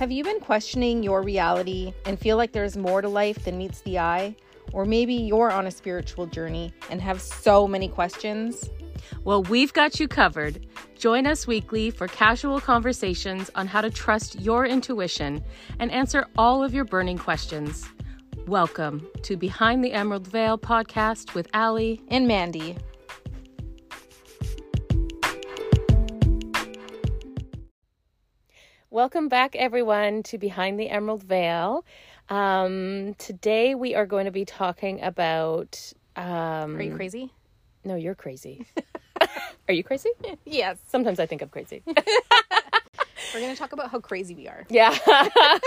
Have you been questioning your reality and feel like there's more to life than meets the eye? Or maybe you're on a spiritual journey and have so many questions? Well, we've got you covered. Join us weekly for casual conversations on how to trust your intuition and answer all of your burning questions. Welcome to Behind the Emerald Veil podcast with Allie and Mandy. Welcome back, everyone, to Behind the Emerald Veil. Um, today we are going to be talking about. Um, Are you crazy? No, you're crazy. are you crazy? Yes. Sometimes I think I'm crazy. We're going to talk about how crazy we are. Yeah.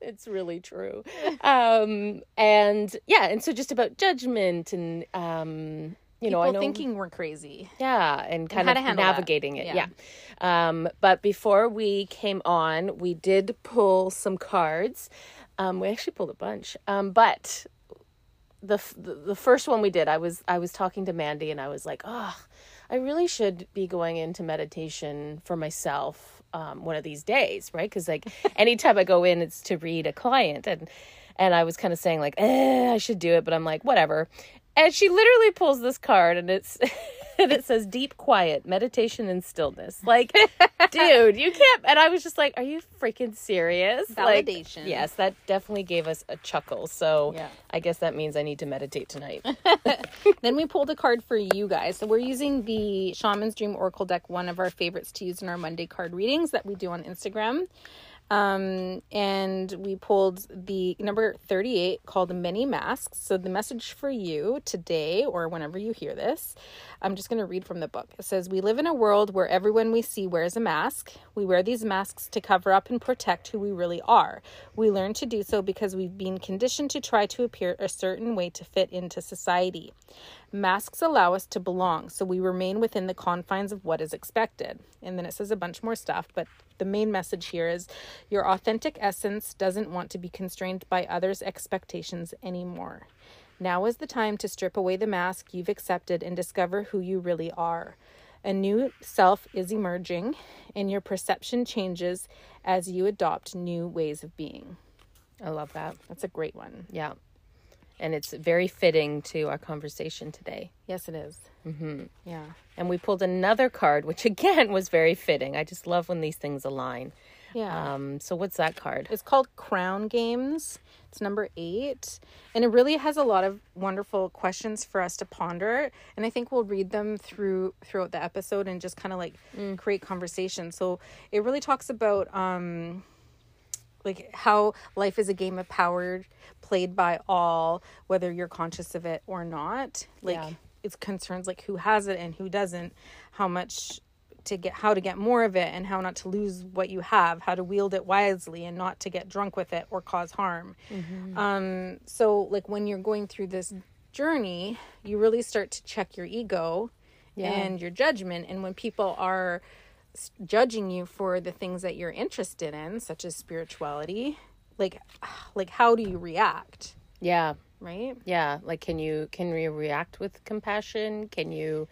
it's really true. Um, and yeah, and so just about judgment and um, you People know, I know thinking we're crazy. yeah, and kind how of handle that. navigating it. Yeah. Yeah. Um, but before we came on, we did pull some cards. Um, we actually pulled a bunch. Um, but the, f- the the first one we did, I was I was talking to Mandy and I was like, oh, I really should be going into meditation for myself um, one of these days, right? Because like anytime I go in, it's to read a client and and I was kind of saying like, eh, I should do it, but I'm like, whatever. And she literally pulls this card and it's and it says deep quiet, meditation and stillness. Like, dude, you can't and I was just like, Are you freaking serious? Like, Validation. yes, that definitely gave us a chuckle. So Yeah. I guess that means I need to meditate tonight. then we pulled a card for you guys. So we're using the Shaman's Dream Oracle deck, one of our favorites to use in our Monday card readings that we do on Instagram. Um, and we pulled the number 38 called Many Masks. So the message for you today, or whenever you hear this, I'm just going to read from the book. It says, We live in a world where everyone we see wears a mask. We wear these masks to cover up and protect who we really are. We learn to do so because we've been conditioned to try to appear a certain way to fit into society. Masks allow us to belong, so we remain within the confines of what is expected. And then it says a bunch more stuff, but the main message here is your authentic essence doesn't want to be constrained by others' expectations anymore. Now is the time to strip away the mask you've accepted and discover who you really are. A new self is emerging, and your perception changes as you adopt new ways of being. I love that. That's a great one. Yeah. And it's very fitting to our conversation today. Yes, it is. Mm-hmm. Yeah. And we pulled another card, which again was very fitting. I just love when these things align. Yeah. Um, so what's that card? It's called Crown Games. It's number eight. And it really has a lot of wonderful questions for us to ponder. And I think we'll read them through throughout the episode and just kind of like create conversation. So it really talks about um like how life is a game of power played by all, whether you're conscious of it or not. Like Yeah. it's concerns like who has it and who doesn't, how much to get how to get more of it and how not to lose what you have, how to wield it wisely and not to get drunk with it or cause harm. Um so like when you're going through this journey, you really start to check your ego Yeah. and your judgment and when people are judging you for the things that you're interested in such as spirituality, like like how do you react, Yeah. right? Yeah. Like can you can you react with compassion? Can you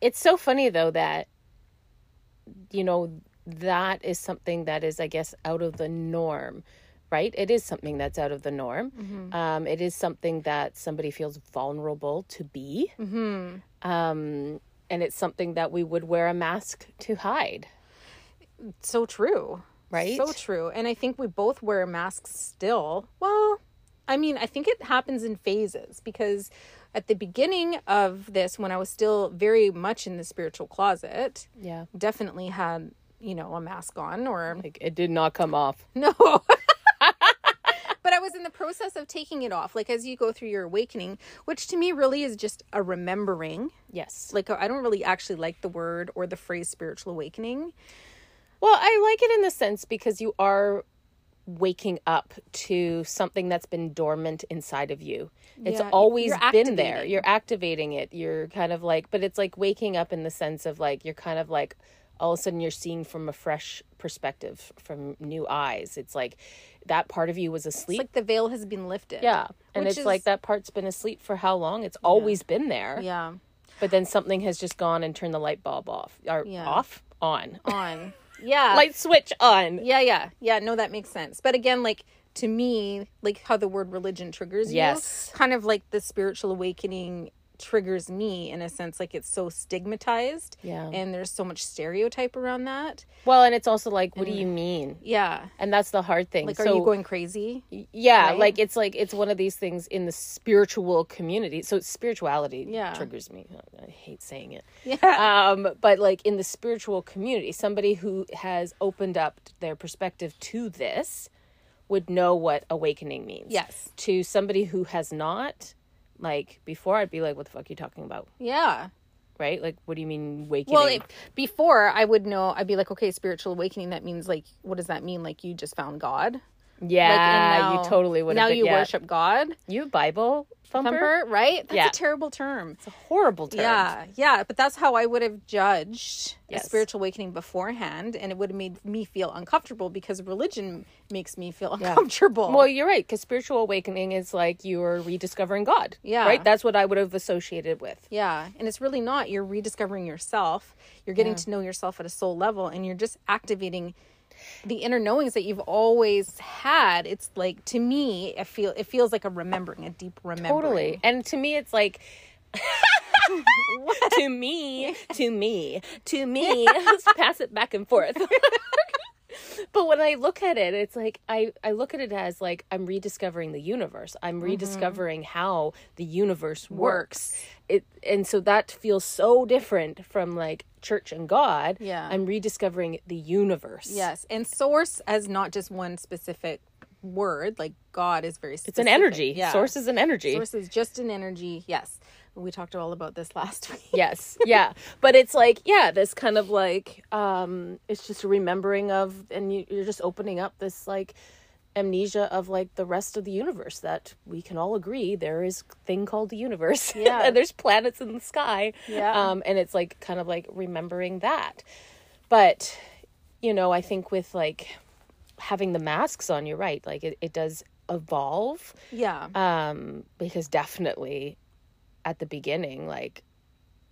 It's so funny though that you know that is something that is I guess out of the norm. Right? It is something that's out of the norm. Um, it is something that somebody feels vulnerable to be. Um, and it's something that we would wear a mask to hide. So true. Right? So true. And I think we both wear masks still. Well, I mean, I think it happens in phases because at the beginning of this, when I was still very much in the spiritual closet, Yeah. definitely had, you know, a mask on or Like it did not come off. no. But I was in the process of taking it off. Like as you go through your awakening, which to me really is just a remembering. Yes. Like I don't really actually like the word or the phrase spiritual awakening. Well, I like it in the sense because you are waking up to something that's been dormant inside of you. It's Yeah, always been there. You're activating it. You're kind of like, but it's like waking up in the sense of like, you're kind of like, all of a sudden you're seeing from a fresh perspective, from new eyes. It's like that part of you was It's asleep. like the veil has been lifted. yeah. And it's is- like that part's been asleep for how long? It's always been there. Yeah. But then something has just gone and turned the light bulb off. Or Yeah. off? On. On. yeah. light switch on. Yeah, yeah, yeah. No, that makes sense. But again, like to me, like how the word religion triggers you, Yes. kind of like the spiritual awakening triggers me in a sense. Like it's so stigmatized, Yeah. and there's so much stereotype around that. Well, and it's also like, what do you mean? Yeah, And that's the hard thing. like so, are you going crazy? yeah, right? like it's like it's one of these things in the spiritual community. So spirituality Yeah. triggers me. I hate saying it. Yeah, um but like in the spiritual community somebody who has opened up their perspective to this would know what awakening means Yes. to somebody who has not like before i'd be like what the fuck are you talking about yeah. right like what do you mean awakening Well, if, before I would know, I'd be like, okay, spiritual awakening. That means like, what does that mean? Like you just found God. Yeah Like, now- you totally would Now have been, you yeah. worship God. you bible thumper, Thumper, right? That's Yeah. a terrible term. it's a horrible term Yeah, yeah, but that's how I would have judged Yes. a spiritual awakening beforehand, and it would have made me feel uncomfortable because religion makes me feel uncomfortable. Well, you're right, because spiritual awakening is like you're rediscovering God. Yeah. Right? That's what I would have associated with. yeah, and it's really not. You're rediscovering yourself. You're getting to know yourself at a soul level, and you're just activating the inner knowings that you've always had. It's like to me, it feel it feels like a remembering, a deep remembering. Totally. And to me, it's like. to me, to me, to me. Let's pass it back and forth. but when I look at it, it's like I, I look at it as like I'm rediscovering the universe. Mm-hmm. I'm rediscovering how the universe works. It and so that feels so different from like church and God. Yeah. I'm rediscovering the universe. Yes, and source as not just one specific word. Like God is very. It's an energy. Yeah. Source is an energy. Source is just an energy. Yes. We talked all about this last week. yes yeah but it's like yeah this kind of like um it's just a remembering of and you, you're just opening up this like amnesia of like the rest of the universe that we can all agree there is thing called the universe Yeah. and there's planets in the sky Yeah. um and it's like kind of like remembering that but you know i think with like having the masks on you're right like it, it does evolve Yeah. um because definitely at the beginning like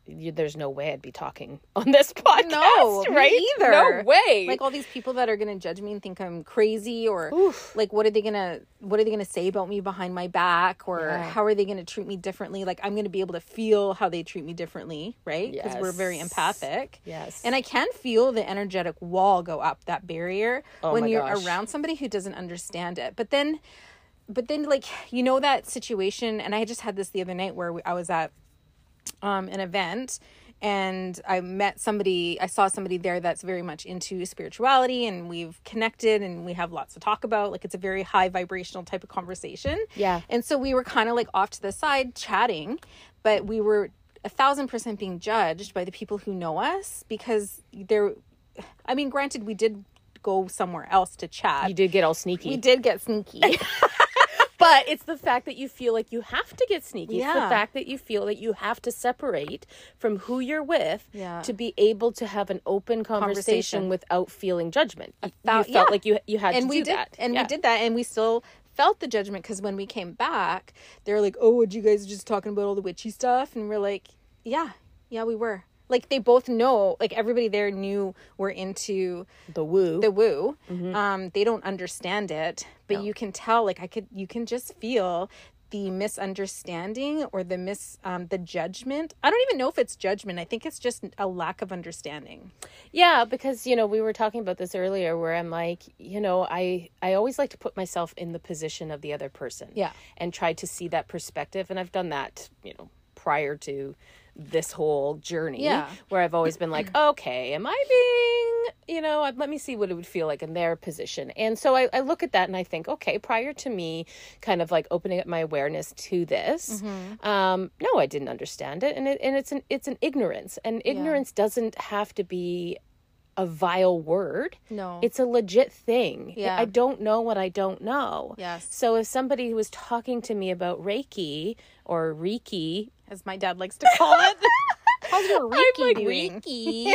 you, there's no way I'd be talking on this podcast, no, right? either. No way. Like all these people that are gonna judge me and think I'm crazy, or like, what are they gonna, what are they gonna say about me behind my back, or Yeah. how are they gonna treat me differently? Like I'm gonna be able to feel how they treat me differently, right? Because we're very empathic. yes, And I can feel the energetic wall go up that barrier Oh when you're gosh. around somebody who doesn't understand it. But then, but then, like you know that situation, and I just had this the other night where we, I was at um, an event and I met somebody, I saw somebody there that's very much into spirituality and we've connected and we have lots to talk about. Like it's a very high vibrational type of conversation. Yeah. And so we were kind of like off to the side chatting, but we were a thousand percent being judged by the people who know us because they're, I mean, granted, we did go somewhere else to chat. you did get all sneaky. we did get sneaky. But it's the fact that you feel like you have to get sneaky. It's the fact that you feel that you have to separate from who you're with Yeah. to be able to have an open conversation, Conversation. without feeling judgment. You, you felt yeah. like you you had and to we do did that. and Yeah. we did that and we still felt the judgment because when we came back they were like oh would you guys just talking about all the witchy stuff and we're like yeah yeah we were like they both know like everybody there knew we're into the woo. the woo Mm-hmm. um they don't understand it but you can tell like i could you can just feel the misunderstanding or the mis um the judgment i don't even know if it's judgment i think it's just a lack of understanding Yeah, because you know we were talking about this earlier, where I'm like, you know, I I always like to put myself in the position of the other person, Yeah. and try to see that perspective, and I've done that, you know, prior to this whole journey, Yeah. where I've always been like, okay, am I being, you know, let me see what it would feel like in their position, and so I, I look at that and I think, okay, prior to me, kind of like opening up my awareness to this, um, no, I didn't understand it, and it, and it's an it's an ignorance, and ignorance doesn't have to be a vile word. No. It's a legit thing. Yeah. I don't know what I don't know. Yes. So if somebody was talking to me about Reiki or Reiki, as my dad likes to call it how's your I'm reiki like doing Reiki.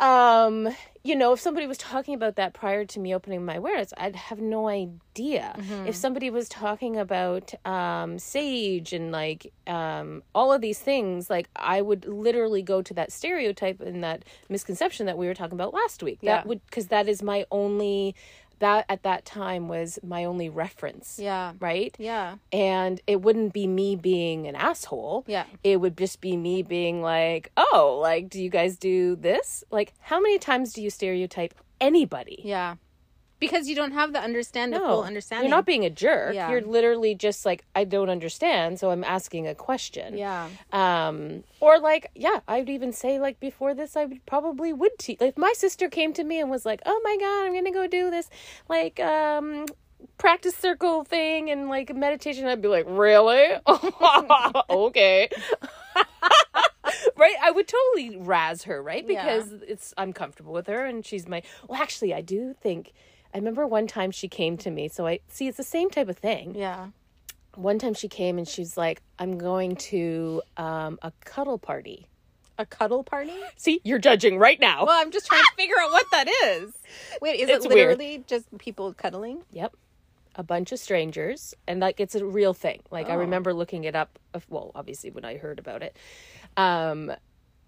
um you know if somebody was talking about that prior to me opening my awareness i'd have no idea. If somebody was talking about um sage and like um all of these things like i would literally go to that stereotype and that misconception that we were talking about last week. Yeah. that would because that is my only that at that time was my only reference Yeah. right Yeah. and it wouldn't be me being an asshole Yeah. it would just be me being like oh like do you guys do this like how many times do you stereotype anybody Yeah. Because you don't have the understand the full understanding. you're not being a jerk Yeah. you're literally just like i don't understand so i'm asking a question Yeah. um or like yeah i would even say like before this i would probably would teach like my sister came to me and was like oh my god i'm gonna go do this like um practice circle thing and like meditation i'd be like really okay right i would totally razz her right Yeah. because it's i'm comfortable with her and she's my well actually i do think i remember one time she came to me so i see it's the same type of thing Yeah. one time she came and she's like i'm going to um, a cuddle party A cuddle party? see you're judging right now Well, I'm just trying to figure out what that is. Wait, is It's it weird. literally just people cuddling? yep a bunch of strangers and like it's a real thing like i Oh. remember looking it up well obviously when i heard about it um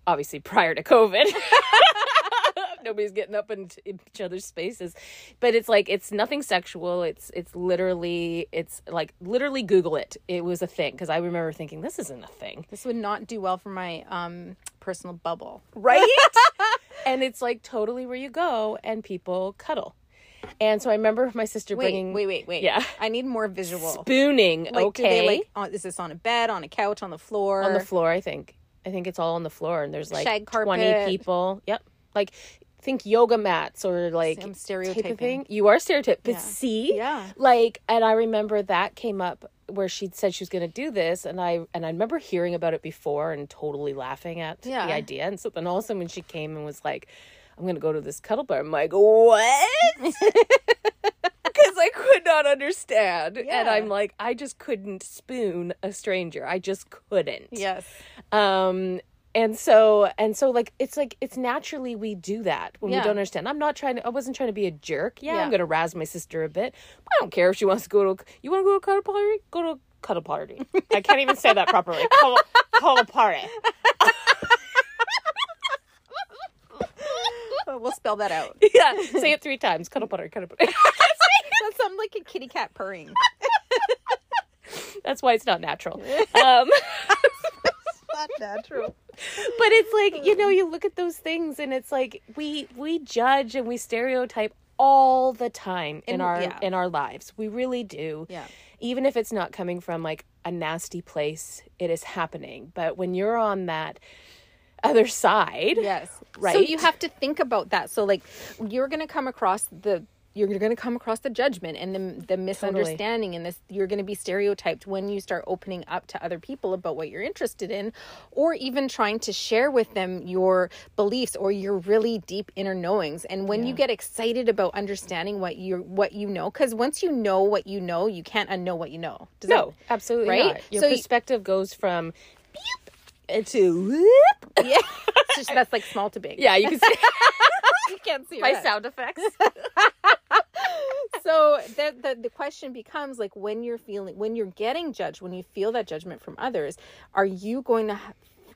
obviously prior to covid nobody's getting up in each other's spaces but it's like it's nothing sexual it's it's literally it's like literally google it it was a thing because i remember thinking this isn't a thing This would not do well for my um personal bubble. right? and it's like totally where you go and people cuddle. And so I remember my sister Wait, bringing wait, wait, wait. Yeah. I need more visual. spooning. Like, okay, they like? On, is this on a bed, on a couch, on the floor? on the floor. I think. I think it's all on the floor, and there's like Shag twenty people. Yep, like think yoga mats or like I'm stereotyping. You are stereotyped, but Yeah. see, Yeah. like, and I remember that came up where she said she was going to do this, and I and I remember hearing about it before and totally laughing at Yeah. the idea. And so then all of a sudden when she came and was like, "I'm going to go to this cuddle bar," I'm like, "What?" Because I could not understand, and I'm like, I just couldn't spoon a stranger. I just couldn't Yes. um and so and so like it's like it's naturally we do that when Yeah. we don't understand i'm not trying to i wasn't trying to be a jerk yeah, Yeah. i'm gonna razz my sister a bit i don't care if she wants to go to you want to go to a cuddle party go to a cuddle party i can't even say that properly cuddle, cuddle party we'll spell that out. yeah say it three times cuddle party cuddle party that sounds like a kitty cat purring. that's why it's not natural um Not natural. But it's like you know you look at those things and it's like we we judge and we stereotype all the time in And- our yeah. in our lives we really do Yeah. even if it's not coming from like a nasty place it is happening but when you're on that other side Yes. right So you have to think about that. So like you're going to come across the you're going to come across the judgment and the the misunderstanding and this you're going to be stereotyped when you start opening up to other people about what you're interested in or even trying to share with them your beliefs or your really deep inner knowings. And when you get excited about understanding what you what you know cuz once you know what you know you can't unknow what you know. Does that- absolutely Right? not. your So perspective goes from beep to whoop. yeah. Just- that's like small to big. Yeah you can see. You can't see my sound effects so the, the the question becomes like when you're feeling when you're getting judged when you feel that judgment from others are you going to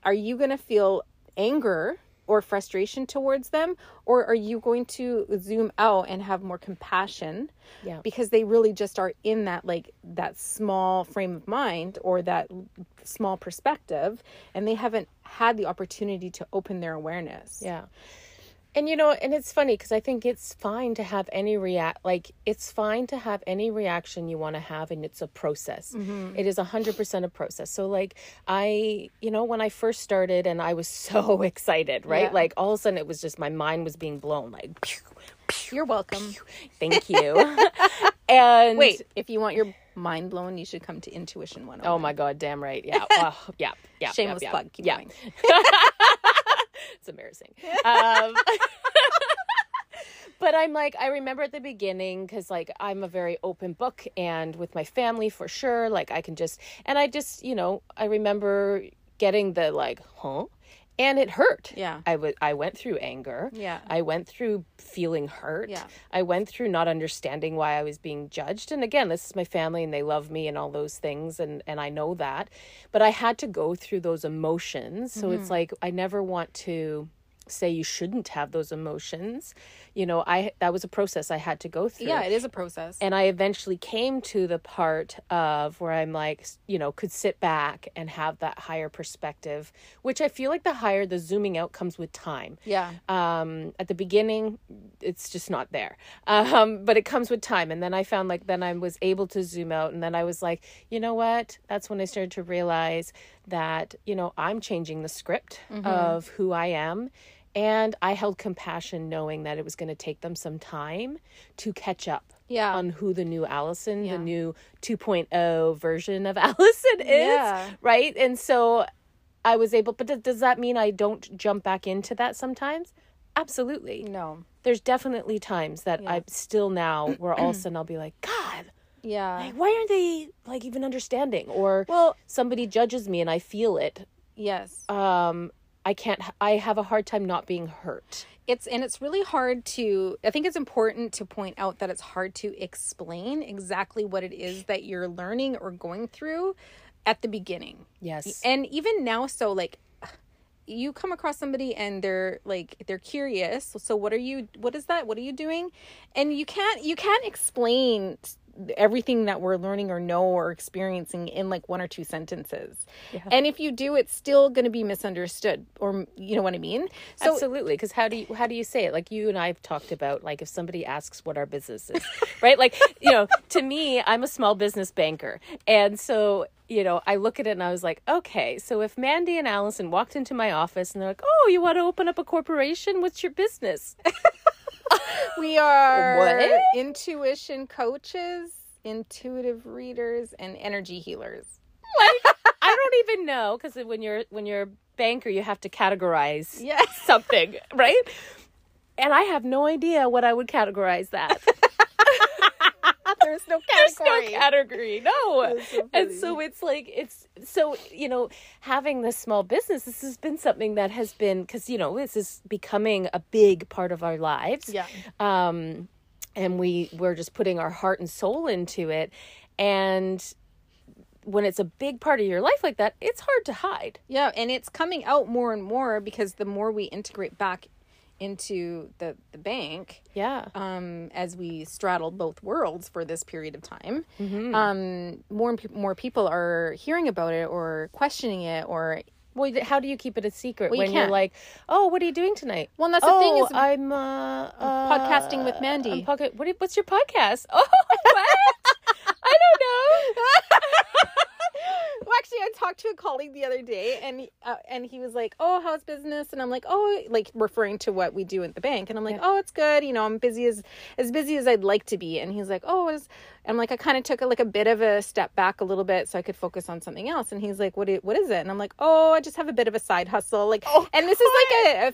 are you going to feel anger or frustration towards them or are you going to zoom out and have more compassion Yeah. because they really just are in that like that small frame of mind or that small perspective and they haven't had the opportunity to open their awareness Yeah. And you know, and it's funny because I think it's fine to have any react like it's fine to have any reaction you want to have and it's a process. Mm-hmm. It is a hundred percent a process. So like I you know, when I first started and I was so excited, right? Yeah. Like all of a sudden it was just my mind was being blown like pew, you're welcome thank you. and wait if you want your mind blown you should come to intuition 101 Oh my god, damn right. Yeah. Oh, yeah. Yeah. Shameless yeah. plug. Keep yeah. it's embarrassing. Um, but I'm like, I remember at the beginning because like I'm a very open book, and with my family for sure, like I can just, and I just, you know, I remember getting the like, huh. And it hurt. Yeah. I I went through anger. Yeah. I went through feeling hurt. Yeah. I went through not understanding why I was being judged. And again, this is my family and they love me and all those things and and I know that. But I had to go through those emotions. So Mm-hmm. it's like I never want to say you shouldn't have those emotions. You know, I that was a process I had to go through. Yeah, it is a process. And I eventually came to the part of where I'm like, you know, could sit back and have that higher perspective, which I feel like the higher the zooming out comes with time. yeah. Um, at the beginning, it's just not there. Um, but it comes with time. And then I found like, then I was able to zoom out. And then I was like, you know what? That's when I started to realize that, you know, I'm changing the script of who I am. And I held compassion knowing that it was going to take them some time to catch up Yeah. on who the new Allison, Yeah. the new 2.0 version of Allison is. Yeah. Right. And so I was able, but th- does that mean I don't jump back into that sometimes? Absolutely. no. There's definitely times that I'm still now where all of a sudden I'll be like, God, Yeah. like, why aren't they like even understanding? Or Well- somebody judges me and I feel it. yes. Um, I can't, I have a hard time not being hurt. it's and it's really hard to i think it's important to point out that it's hard to explain exactly what it is that you're learning or going through at the beginning Yes. and even now so like you come across somebody and they're like they're curious so what are you what is that what are you doing and you can't you can't explain everything that we're learning or know or experiencing in like one or two sentences and if you do it's still going to be misunderstood or you know what i mean so Absolutely, because how do you how do you say it? Like you and I have talked about, like if somebody asks what our business is, right? Like you know, to me, I'm a small business banker, and so you know, I look at it and I was like, okay, so if Mandy and Allison walked into my office and they're like, oh, you want to open up a corporation? What's your business? We are What? intuition coaches, intuitive readers, and energy healers. Like, I don't even know because when you're when you're a banker, you have to categorize Yes. something, right? And I have no idea what I would categorize that. There's no There's category. no category. No. So and so it's like it's so you know having this small business this has been something that has been because you know this is becoming a big part of our lives Yeah. um and we we're just putting our heart and soul into it and when it's a big part of your life like that it's hard to hide Yeah, and it's coming out more and more because the more we integrate back into the the bank, yeah. um, as we straddle both worlds for this period of time, Mm-hmm. um, more and pe- more people are hearing about it or questioning it or well how do you keep it a secret Well, you when you're like oh what are you doing tonight? Well, that's the oh, thing is- i'm uh, uh podcasting with Mandy. I'm podca- what, you- what's your podcast? Oh what i don't know well, actually, I talked to a colleague the other day, and uh, and he was like, "Oh, how's business?" And I'm like, "Oh, like referring to what we do at the bank." And I'm like, "Oh, it's good. You know, I'm busy as as busy as I'd like to be." And he's like, "Oh, is," I'm like, I kind of took a, like a bit of a step back a little bit so I could focus on something else. And he's like, "What? i- What is it?" And I'm like, "Oh, I just have a bit of a side hustle." Like, oh, and this is like a, a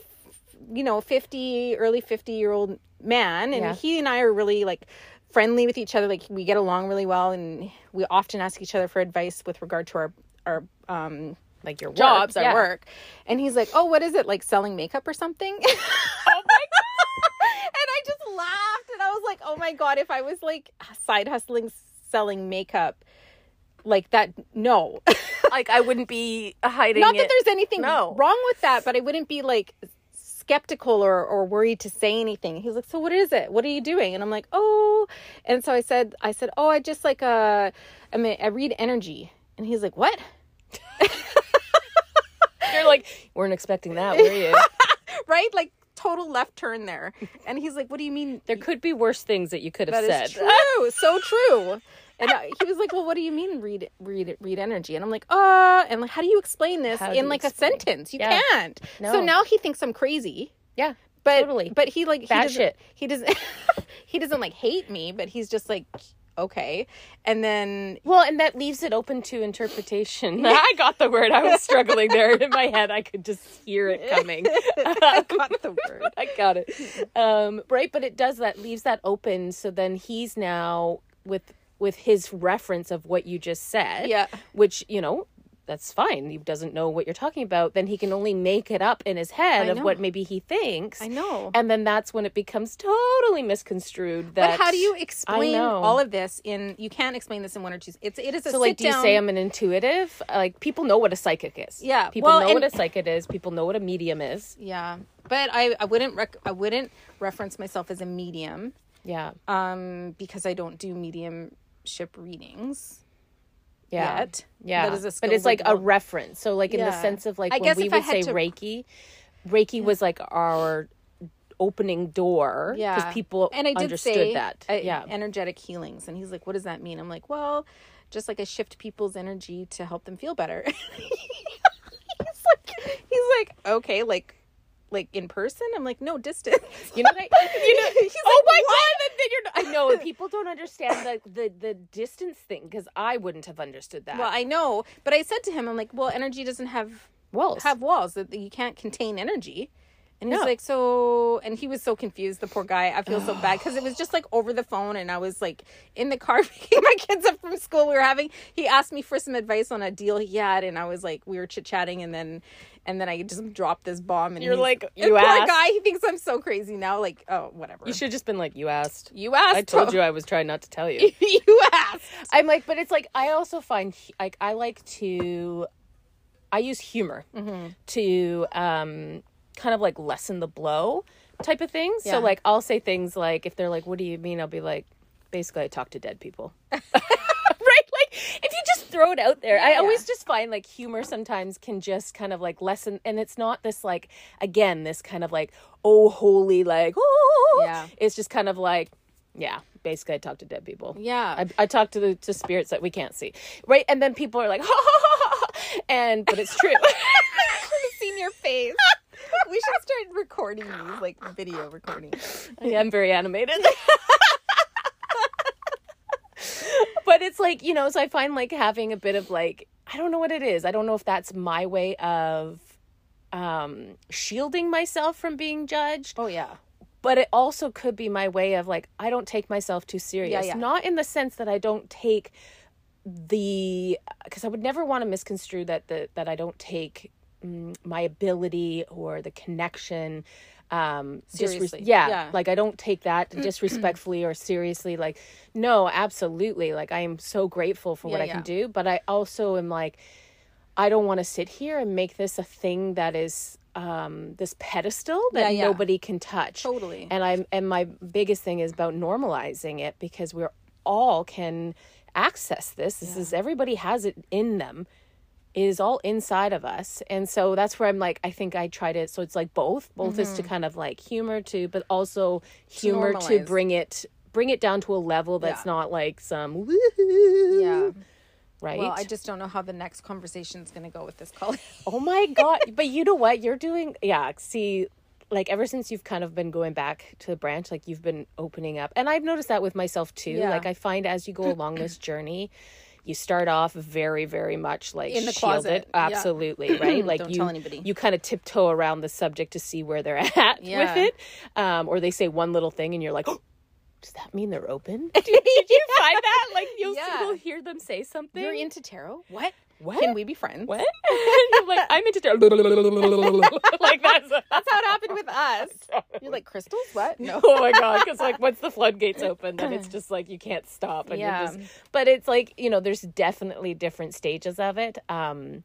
you know, 50, early 50 year old man. And Yeah. he and I are really like friendly with each other. Like we get along really well. And we often ask each other for advice with regard to our, our, um, like your work. jobs, yeah. our work. And he's like, Oh, what is it? Like selling makeup or something? oh my god! and I just laughed and I was like, Oh my God, if I was like side hustling, selling makeup like that, no. like I wouldn't be hiding Not that there's anything No. wrong with that, but I wouldn't be like skeptical or, or worried to say anything. He was like, "So what is it? What are you doing?" And I'm like, "Oh," and so I said, "I said, oh, I just like uh, I mean, I read energy." And he's like, "What?" You're like weren't expecting that, were you? Right? Like total left turn there. And he's like, "What do you mean?" there could be worse things that you could have That said. true. so true. And he was like, "Well, what do you mean read read read energy?" And I'm like, "Uh," and like, how do you explain this How in like explain? a sentence? You Yeah. can't. So now he thinks I'm crazy. Yeah. But Totally. but he like he doesn't, shit. he doesn't he doesn't like hate me, but he's just like okay. And then Well, and that leaves it open to interpretation. I got the word. I was struggling there in my head. I could just hear it coming. I got the word. I got it. Um, right, but it does that leaves that open. So then he's now with with his reference of what you just said. Yeah. Which you know that's fine. He doesn't know what you're talking about. Then he can only make it up in his head of what maybe he thinks. I know. And then that's when it becomes totally misconstrued. That But how do you explain all of this in? You can't explain this in one or two. It's it is a So, like, do you say I'm an intuitive? Like, people know what a psychic is. Yeah, people well, know and- what a psychic is. People know what a medium is. Yeah, but I I wouldn't rec- I wouldn't reference myself as a medium, Yeah, um, because I don't do mediumship readings. yeah, Yet. yeah. That is a but it's like a reference. So, like in the sense of like I when guess we I would say to- Reiki, Reiki was like our opening door. Yeah, because people and I did understood say that. uh, yeah, energetic healings, and he's like, "What does that mean?" I'm like, "Well, just like I shift people's energy to help them feel better." he's like, he's like, okay, like, like in person. I'm like, no, distance. You know, you know. He's oh like, my "What?" god! Then you're not, I know people don't understand the the the distance thing because I wouldn't have understood that. Well, I know, but I said to him, I'm like, well, energy doesn't have Walls. have walls that you can't contain energy. And he's No. like, so, and he was so confused, the poor guy. I feel so bad because it was just like over the phone, and I was like in the car picking my kids up from school. We were having, he asked me for some advice on a deal he had, and I was like, we were chit chatting, and then, and then I just dropped this bomb, and You're like, you poor asked? guy, he thinks I'm so crazy now. Like, oh, whatever. you should have just been like, you asked. You asked. I told you I was trying not to tell you. you asked. I'm like, but it's like I also find like I like to, I use humor Mm-hmm. to um kind of like lessen the blow type of thing. Yeah. So like I'll say things like if they're like, "What do you mean?" I'll be like, basically, I talk to dead people. right? Like if you just throw it out there, I Yeah. always just find like humor sometimes can just kind of like lessen, and it's not this like again this kind of like oh holy like oh, oh, oh, oh. Yeah. It's just kind of like yeah. Basically, I talk to dead people. Yeah. I, I talk to the to spirits that we can't see, right? And then people are like, ha ha ha, ha, ha, and but it's true. seen your face. We should start recording these, like video recording. I am very animated. but it's like, you know, so I find like having a bit of like, I don't know what it is. I don't know if that's my way of um shielding myself from being judged, Oh yeah. but it also could be my way of like I don't take myself too serious. yeah. Not in the sense that I don't take the because I would never want to misconstrue that the that I don't take my ability or the connection um disres- Seriously. yeah, Yeah. like I don't take that disrespectfully or seriously like no absolutely like I am so grateful for what Yeah, I can do but I also am like I don't want to sit here and make this a thing that is um this pedestal that Yeah, yeah. nobody can touch Totally. and i'm and my biggest thing is about normalizing it because we're all can access this this is everybody has it in them is all inside of us and so that's where i'm like i think i try to so it's like both both is to kind of like humor to but also humor to, Mm-hmm. bring it bring it down to a level that's Yeah. not like some woohoo Yeah. right Well, I just don't know how the next conversation is going to go with this colleague. Oh my god! but you know what? You're doing yeah. See, like ever since you've kind of been going back to the branch, like you've been opening up, and I've noticed that with myself too. Yeah. Like I find as you go along this journey, you start off very, very much like In the shielded. closet, yeah. Absolutely right. Like you. You kind of tiptoe around the subject to see where they're at Yeah. with it, um, or they say one little thing, and you're like. Does that mean they're open? Did, did you find that? Like you'll, Yeah. you'll hear them say something. You're into tarot? What? What? Can we be friends? What? You're like, I'm into like that's That's how it happened with us. You're like crystals? What? No. oh my god! Because like once the floodgates open, then it's just like you can't stop. And Yeah. You're just, but it's like you know, there's definitely different stages of it. Um,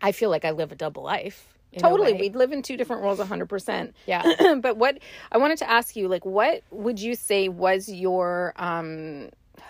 I feel like I live a double life. Totally. We live in two different worlds 100%. Yeah. but what I wanted to ask you like what would you say was your um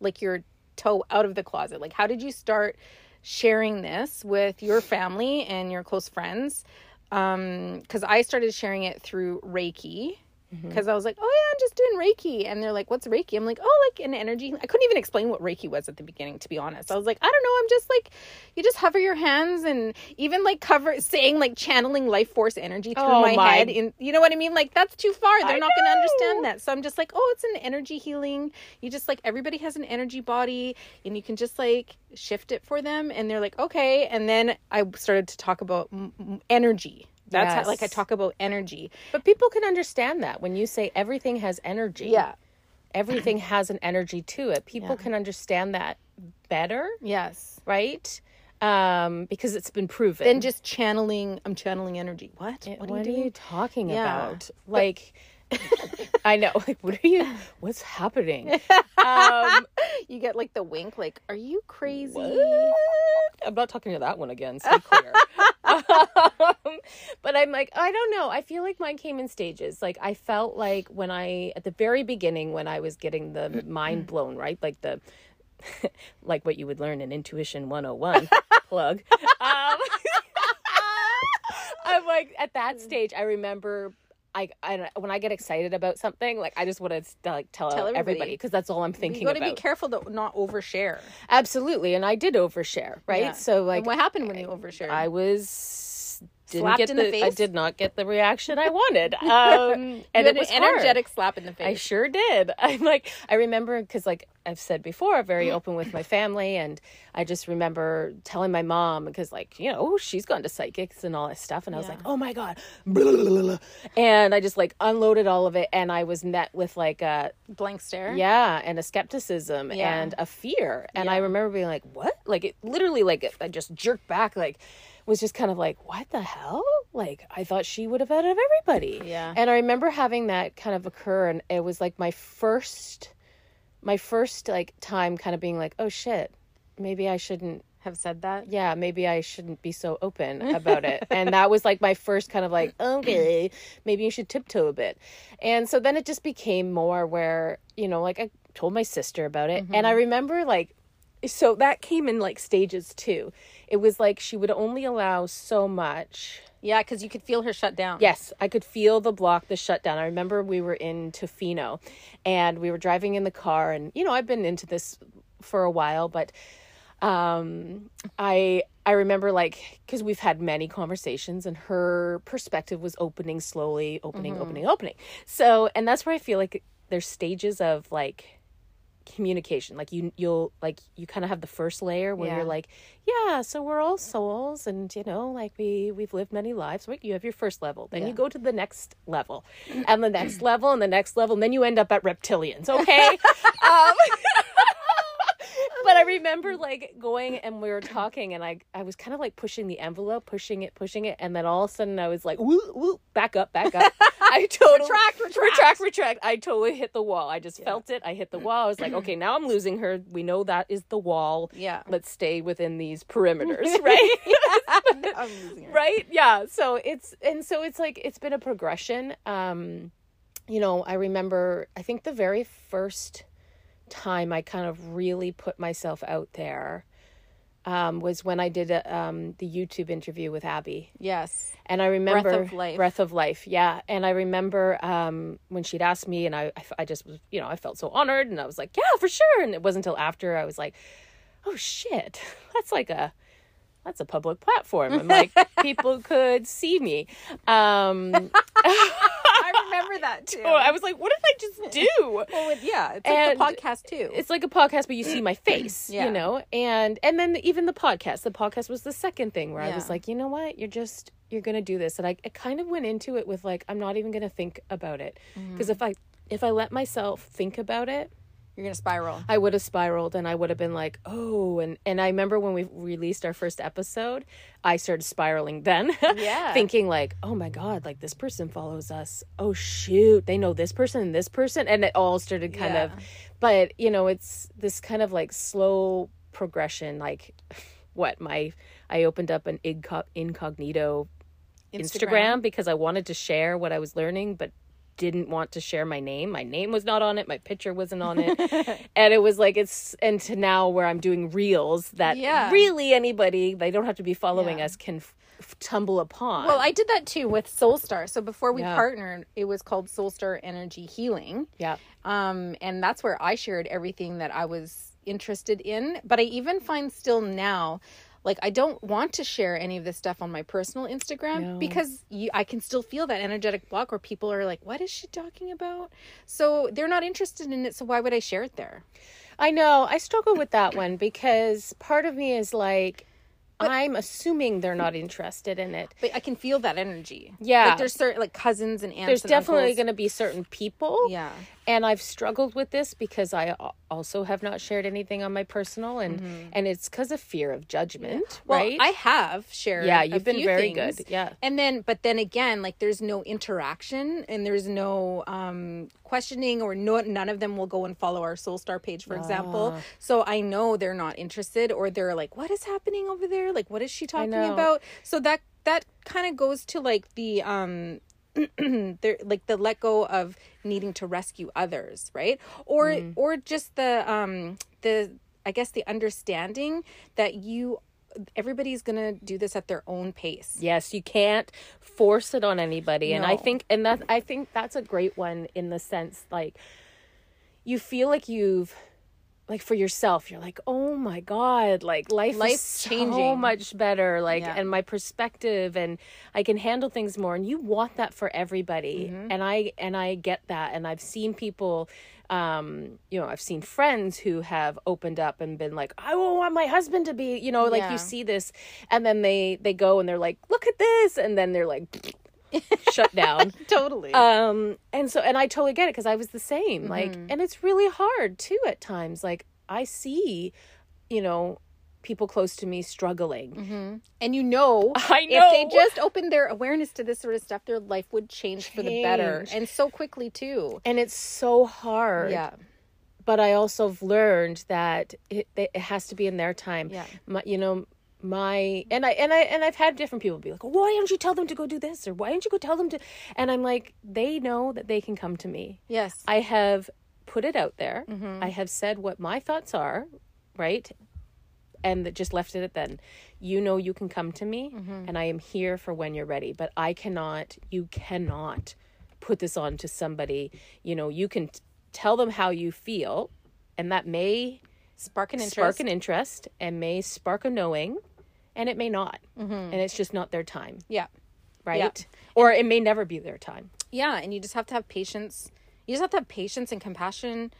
like your toe out of the closet? Like how did you start sharing this with your family and your close friends? Um cuz I started sharing it through Reiki. Mm-hmm. Because I was like, oh yeah, I'm just doing Reiki, and they're like, what's Reiki? I'm like, oh, like an energy. I couldn't even explain what Reiki was at the beginning, to be honest. I was like, I don't know. I'm just like, you just hover your hands and even like cover saying like channeling life force energy through Oh my, my- head. In you know what I mean? Like that's too far. They're I not going to understand that. So I'm just like, oh, it's an energy healing. You just like everybody has an energy body, and you can just like shift it for them. And they're like, okay. And then I started to talk about m- m- energy. That's how, like I talk about energy. But people can understand that when you say everything has energy. Yeah. Everything has an energy to it. People Yeah. can understand that better. Yes. right? um, because it's been proven. Then just channeling. I'm channeling energy. What? what, are you are you talking Yeah. about? Like, I know. Like, what are you? What's happening? Um, You get like the wink. Like, are you crazy? What? I'm not talking to that one again. Stay clear. um, but I'm like, I don't know. I feel like mine came in stages. Like I felt like when I at the very beginning when I was getting the mind blown, right? Like the like what you would learn in Intuition 101 plug. Um, I'm like at that stage. I remember. I, I when I get excited about something, like I just want to like tell, Tell everybody. because that's all I'm thinking You got to be careful to not overshare. Absolutely, and I did overshare, right? Yeah. So like and what happened when you overshared? I was didn't Slapped get in the, the I did not get the reaction I wanted. Um and it was an hard. energetic slap in the face. I sure did. I'm like I remember cuz like I've said before, very open with my family and I just remember telling my mom because like, you know, she's gone to psychics and all that stuff and I was Yeah. like, "Oh my god." Blah, blah, blah, blah. And I just like unloaded all of it and I was met with like a Blank stare. yeah, and a skepticism Yeah. and a fear. And I remember being like, "What?" Like it literally like I just jerked back like was just kind of like, "What the hell?" Like I thought she would have out of everybody. Yeah. And I remember having that kind of occur and it was like my first my first like time kind of being like, "Oh shit. Maybe I shouldn't Have said that. yeah, maybe I shouldn't be so open about it. and that was like my first kind of like, okay, maybe you should tiptoe a bit. And so then it just became more where, you know, like I told my sister about it. And I mm-hmm. remember like, so that came in like stages too. It was like she would only allow so much. Yeah, because you could feel her shut down. Yes, I could feel the block, the shutdown. I remember we were in Tofino and we were driving in the car and you know, I've been into this for a while, but um I I remember like cuz we've had many conversations and her perspective was opening slowly, opening, opening, opening. So, and that's where I feel like there's stages of like communication. Like you you'll like you kind of have the first layer where Yeah. you're like yeah so we're all souls and you know like we we've lived many lives. Right you have your first level. Then Yeah. you go to the next level. And the next level and the next level. And then you end up at reptilians okay? Um, but i remember like going and we were talking and i i was kind of like pushing the envelope pushing it pushing it and then all of a sudden i was like woo woo back up back up. I totally Retract, retract. retract retract. I totally hit the wall. I just felt it. I hit the wall. I was like okay now i'm losing her. We know that is the wall. Yeah. let's stay within these perimeters. Right? I'm losing her. right? Yeah. So it's and so it's like it's been a progression. Um you know i remember i think the very first time i kind of really put myself out there um, was when I did a, um, the YouTube interview with Abby, Yes. and I remember Breath of Life. Breath of Life, yeah. And I remember um, when she'd asked me, and I, I just was, you know, I felt so honored, and I was like, yeah, for sure. And it wasn't until after I was like, oh shit, that's like a that's a public platform, and like people could see me. Um, I remember that too. oh, I was like, what did I just do? well, with, yeah, it's And like the podcast too. it's like a podcast but you see my face Yeah. you know and and then even the podcast the podcast was the second thing where i was like you know what you're just you're gonna do this and i, I kind of went into it with like i'm not even gonna think about it Mm-hmm. because if i if i let myself think about it You're gonna spiral. i would have spiraled and i would have been like oh and and i remember when we released our first episode i started spiraling then Yeah. thinking like oh my god like this person follows us oh shoot they know this person and this person and it all started kind Yeah. of but you know it's this kind of like slow progression like what my i opened up an inco- incognito instagram. because i wanted to share what i was learning but didn't want to share my name my name was not on it my picture wasn't on it and it was like it's and to now where i'm doing reels that Yeah. really anybody they don't have to be following Yeah. us can f- f- tumble upon Well, I did that too with Soulstar. So before we Yeah. partnered, it was called Soulstar Energy Healing. yeah Um, and that's where I shared everything that I was interested in. But I even find still now, like I don't want to share any of this stuff on my personal Instagram No. because you, I can still feel that energetic block where people are like, "What is she talking about?" So they're not interested in it. So why would I share it there? I know. I struggle with that one because part of me is like, I'm assuming they're not interested in it. But I can feel that energy. Yeah. Like there's certain like cousins and aunts. There's and definitely uncles. to be certain people. Yeah. And I've struggled with this because I also have not shared anything on my personal and and it's cuz of fear of judgment, Mm-hmm. Well, right? I have shared. Yeah, you've been very things. good. Yeah. And then, but then again, like there's no interaction and there's no um questioning or no none of them will go and follow our Soul Star page, for example. Ah. So I know they're not interested or they're like, what is happening over there? Like, what is she talking about? So that that kind of goes to like the um they're like the let go of needing to rescue others right or Mm. or just the um the i guess the understanding that you everybody's gonna do this at their own pace Yes, you can't force it on anybody. And I think and that I think that's a great one in the sense like you feel like you've like for yourself, you're like, oh my God, like life Life's is so changing. much better. Like Yeah. and my perspective and I can handle things more. And you want that for everybody. Mm-hmm. And I and I get that. And I've seen people um, you know, I've seen friends who have opened up and been like, I will want my husband to be, you know, like Yeah. you see this and then they they go and they're like, look at this and then they're like shut down. totally Um and so and I totally get it because I was the same. Like Mm-hmm. and it's really hard too at times. Like I see, you know, people close to me struggling. and you know I know if they just opened their awareness to this sort of stuff their life would change, for the better and so quickly too And it's so hard. yeah But I also have learned that it, it has to be in their time. Yeah. My, you know, my and I and I and I've had different people be like, "Why don't you tell them to go do this?" or "Why don't you go tell them to?" And I'm like, they know that they can come to me. yes I have put it out there. Mm-hmm. I have said what my thoughts are, right? And that just left it at then. You know you can come to me Mm-hmm. and I am here for when you're ready, but I cannot you cannot put this on to somebody. You know, you can t- tell them how you feel and that may spark an interest spark an interest and may spark a knowing and it may not. Mm-hmm. And it's just not their time, yeah right? Or it may never be their time. Yeah, and you just have to have patience. You just have to have patience and compassion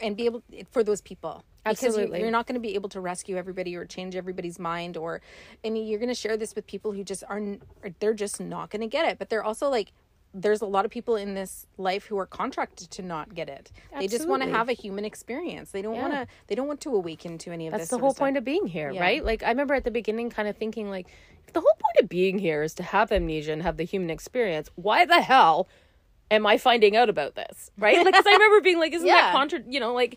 and be able for those people. Because Absolutely. you, you're not going to be able to rescue everybody or change everybody's mind or and you're going to share this with people who just aren't they're just not going to get it. But they're also like there's a lot of people in this life who are contracted to not get it. They just want to have a human experience. They don't want to they don't want to awaken to any of That's this That's the whole of point of being here, Yeah. right? Like I remember at the beginning kind of thinking like if the whole point of being here is to have amnesia and have the human experience, why the hell am I finding out about this? Right? Like cuz I remember being like isn't that Yeah. contra you know like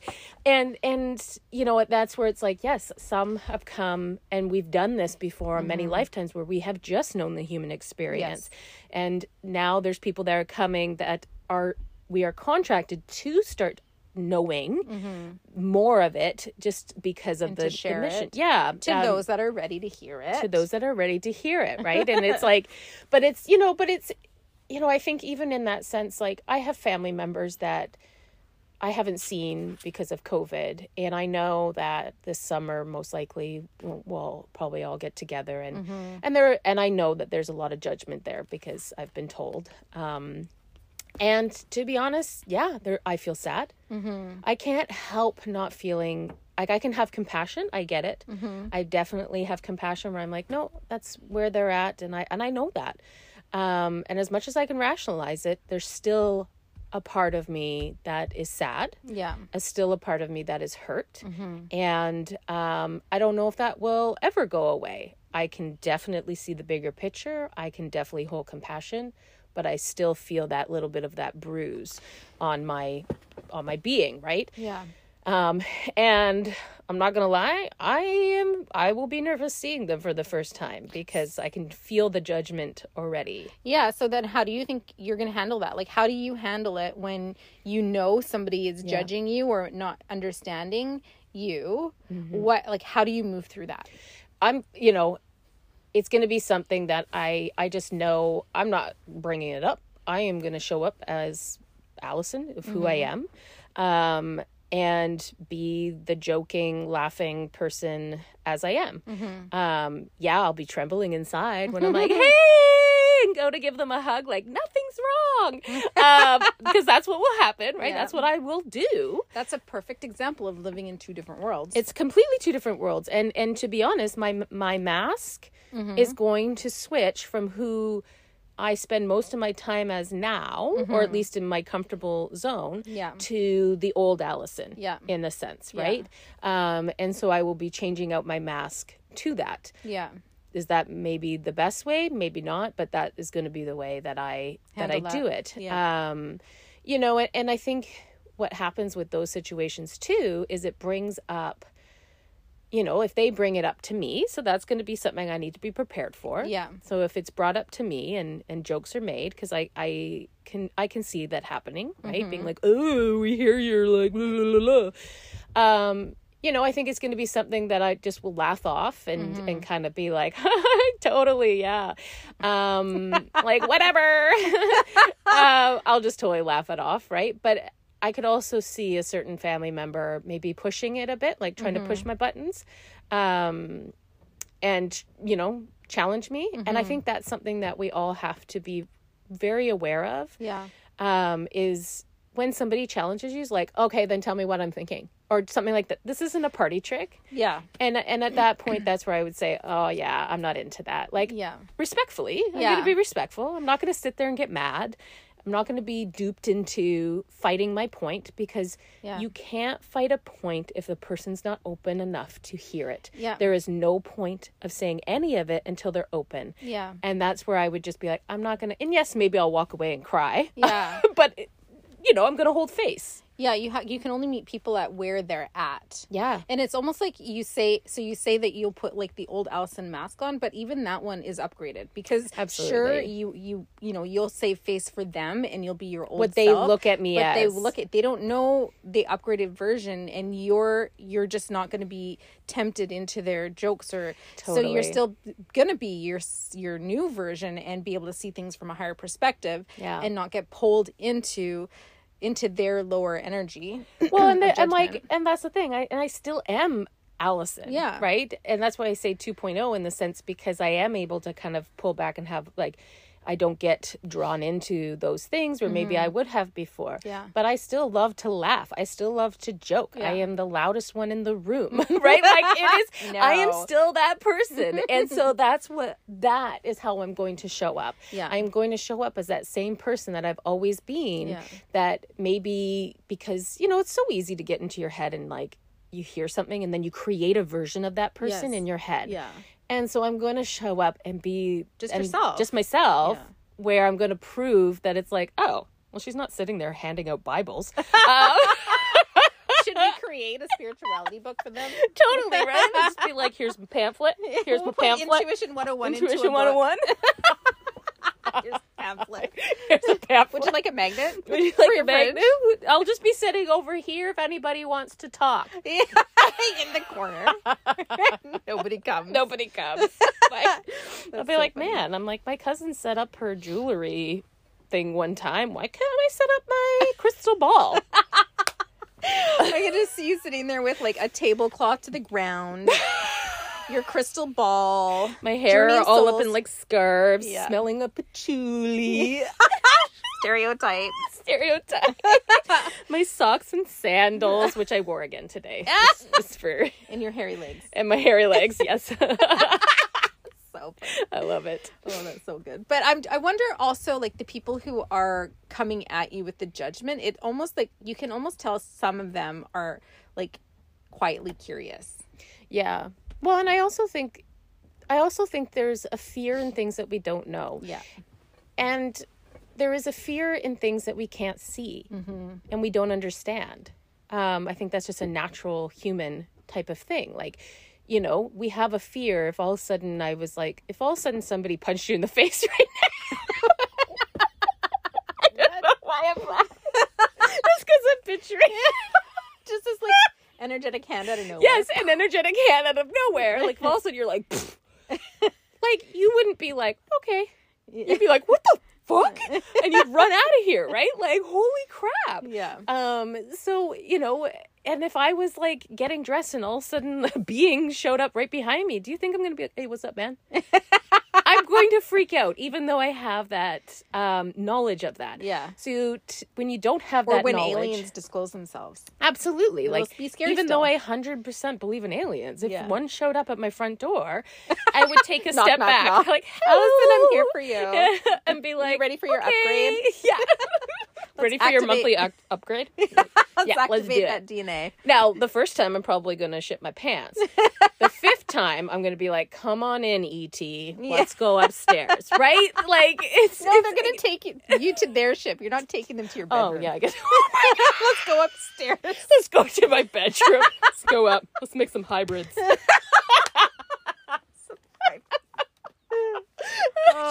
and and you know what that's where it's like yes, some have come and we've done this before Mm-hmm. many lifetimes where we have just known the human experience. And now there's people that are coming that are we are contracted to start knowing more of it just because of the Mm-hmm. to share the mission. it Yeah, to um, those that are ready to hear it. to those that are ready to hear it, right? And it's like, but it's you know, but it's you know, I think even in that sense, like I have family members that I haven't seen because of COVID, and I know that this summer most likely we'll, probably all get together and and there and I know that there's a lot of judgment there because I've been told. Um, and to be honest, yeah, there I feel sad. Mm-hmm. I can't help not feeling like I can have compassion. I get it. Mm-hmm. I definitely have compassion where I'm like, no, that's where they're at, and I and I know that. Um, and as much as I can rationalize it, there's still a part of me that is sad. yeah. Is still a part of me that is hurt, and um, I don't know if that will ever go away. I can definitely see the bigger picture. I can definitely hold compassion, but I still feel that little bit of that bruise on my on my being, right? Yeah. Um, and I'm not gonna lie, I am I will be nervous seeing them for the first time because I can feel the judgment already. Yeah. So then, how do you think you're going to handle that? Like, how do you handle it when you know somebody is judging you or not understanding you? What, like, how do you move through that? I'm, you know, it's going to be something that I I just know I'm not bringing it up. I am going to show up as Allison of who I am. Um and be the joking, laughing person as I am. Um, yeah, I'll be trembling inside when I'm like, "Hey, and go to give them a hug, like nothing's wrong, um, because that's what will happen, right? Yeah. That's what I will do. That's a perfect example of living in two different worlds. It's completely two different worlds, and and to be honest, my my mask Mm-hmm. is going to switch from who. I spend most of my time as now, or at least in my comfortable zone, Mm-hmm. Yeah. to the old Allison, Yeah. in a sense, right? Um, and so I will be changing out my mask to that. yeah. Is that maybe the best way? Maybe not, but that is going to be the way that I that I Handle do it. Yeah. Um, you know, and, and I think what happens with those situations too is it brings up you know, if they bring it up to me, so that's going to be something I need to be prepared for. Yeah. So if it's brought up to me and and jokes are made because I I can I can see that happening, right? Mm-hmm. Being like, "Oh, we hear you're like la, la, la, la." Um, you know, I think it's going to be something that I just will laugh off and Mm-hmm. and kind of be like, "Totally, yeah." Um, like whatever. uh, I'll just totally laugh it off, right? But I could also see a certain family member maybe pushing it a bit, like trying to push my buttons, um, and you know, challenge me. And I think that's something that we all have to be very aware of. Yeah. Um, is when somebody challenges you, is like, okay, then tell me what I'm thinking, or something like that. This isn't a party trick. Yeah. And and at that point, that's where I would say, oh yeah, I'm not into that. Like, Yeah. respectfully. I'm Yeah. to be respectful. I'm not going to sit there and get mad. I'm not going to be duped into fighting my point because Yeah. you can't fight a point if the person's not open enough to hear it. Yeah. There is no point of saying any of it until they're open. Yeah. And that's where I would just be like, I'm not going to, and yes, maybe I'll walk away and cry. Yeah. but, you know, I'm going to hold face. Yeah, you ha- you can only meet people at where they're at. Yeah. And it's almost like you say so you say that you'll put like the old Allison mask on, but even that one is upgraded because Absolutely. sure you you you know, you'll save face for them and you'll be your old What they look at me but they look at they don't know the upgraded version and you're you're just not going to be tempted into their jokes or totally. so you're still going to be your your new version and be able to see things from a higher perspective Yeah. and not get pulled into into their lower energy. well and, the, and like and that's the thing i and i still am allison Yeah. right and that's why i say 2.0 in the sense because i am able to kind of pull back and have like i don't get drawn into those things where maybe i would have before Mm-hmm. Yeah. but i still love to laugh i still love to joke i am the loudest one in the room right like it is i am still that person and so that's what that is how i'm going to show up Yeah. i'm going to show up as that same person that i've always been Yeah. that maybe because you know it's so easy to get into your head and like you hear something and then you create a version of that person Yes. in your head Yeah. And so i'm going to show up and be Just and yourself. just myself Yeah. where i'm going to prove that it's like oh well she's not sitting there handing out bibles um, Should we create a spirituality book for them? totally right just be like here's my pamphlet here's my pamphlet Intuition 101 Intuition into a book. 101 Here's a pamphlet. here's a pamphlet Would you like a magnet? Would you For like your a magnet? fridge? I'll just be sitting over here if anybody wants to talk. Yeah, in the corner. Nobody comes. Nobody comes. Like, I'll be so like, funny. man, I'm like, my cousin set up her jewelry thing one time. Why can't I set up my crystal ball? I can just see you sitting there with like a tablecloth to the ground, your crystal ball, My hair Journey all up in like scarves, Yeah. smelling of patchouli. stereotype. Stereotype. my socks and sandals, which I wore again today. just, just for And your hairy legs. and my hairy legs. Yes, So funny. I love it. Oh, that's so good. But I'm I wonder also like the people who are coming at you with the judgment, it almost like you can almost tell some of them are like quietly curious. Yeah. Well, and I also think, I also think there's a fear in things that we don't know. Yeah. and there is a fear in things that we can't see and we don't understand. Um, i think that's just a natural human type of thing. Like you know we have a fear if all of a sudden i was like if all of a sudden somebody punched you in the face right now. I don't know why i'm laughing. Just because i'm picturing Just this like energetic hand out of nowhere. yes an energetic hand out of nowhere. Like all of a sudden you're like "Pfft." like you wouldn't be like okay. You'd be like what the fuck? And you'd run out of here right? Like holy crap. Yeah. um so you know and if i was like getting dressed and all of a sudden a being showed up right behind me do you think i'm gonna be like hey what's up man i'm going to freak out, even though I have that um, knowledge of that. Yeah. So t- when you don't have that. or that when knowledge, aliens disclose themselves. absolutely, Those like be scary even still. though I hundred percent believe in aliens, if Yeah. one showed up at my front door, I would take a Knock, step knock, back, knock. like Allison, I'm here for you. and be like, ready for your "Okay." upgrade? Yeah. Ready for your monthly up- upgrade? Let's Yeah, let's activate do it. that DNA. Now, the first time I'm probably going to shit my pants. the fifth time I'm going to be like, "Come on in, ET. Let's go upstairs." Right? Like it's No, they're gonna take you, you to their ship. You're not taking them to your bedroom. Oh yeah, I guess. Oh let's go upstairs. Let's go to my bedroom. Let's go up. Let's make some hybrids.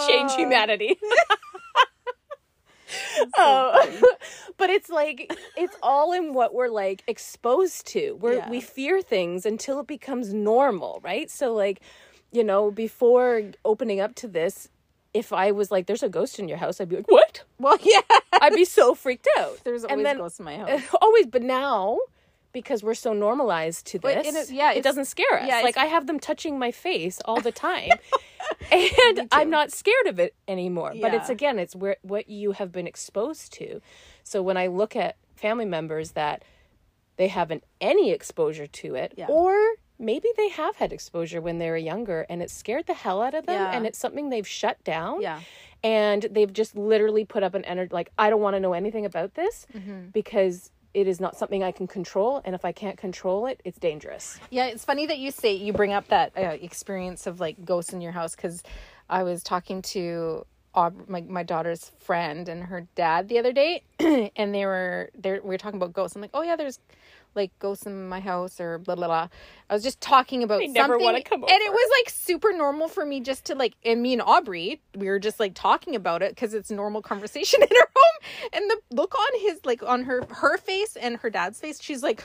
Change Oh. Humanity. Oh, but it's like it's all in what we're like exposed to. We're Yeah. we fear things until it becomes normal, right? So like, you know, before opening up to this, if I was like, "There's a ghost in your house," I'd be like, "What?" Well, yeah. I'd be so freaked out. There's always then- ghosts in my house. always but now because we're so normalized to this a- yeah, it doesn't scare us yeah, like i have them touching my face all the time and i'm not scared of it anymore but it's again it's where what you have been exposed to so when i look at family members that they haven't any exposure to it Yeah. or maybe they have had exposure when they were younger and it scared the hell out of them Yeah. and it's something they've shut down Yeah. and they've just literally put up an energy like i don't want to know anything about this Mm-hmm. because it is not something i can control and if i can't control it it's dangerous Yeah, it's funny that you say you bring up that uh, experience of like ghosts in your house because I was talking to my my daughter's friend and her dad the other day, and they were they we were talking about ghosts. I'm like, oh yeah, there's like ghosts in my house or blah blah blah. I was just talking about They never something, wanna come and it was like super normal for me just to like. And me and Aubrey, we were just like talking about it because it's normal conversation in our home. And the look on his like on her her face and her dad's face, she's like,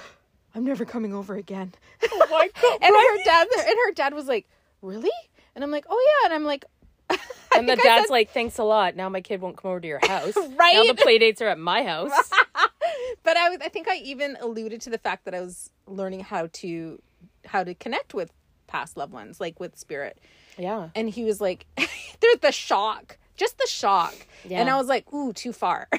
I'm never coming over again. oh my god and her dad and her dad was like really and i'm like oh yeah and i'm like and the dad's like thanks a lot now my kid won't come over to your house right. now the play dates are at my house but i i think i even alluded to the fact that i was learning how to how to connect with past loved ones like with spirit. Yeah. And he was like there's the shock just the shock. Yeah. and i was like ooh too far.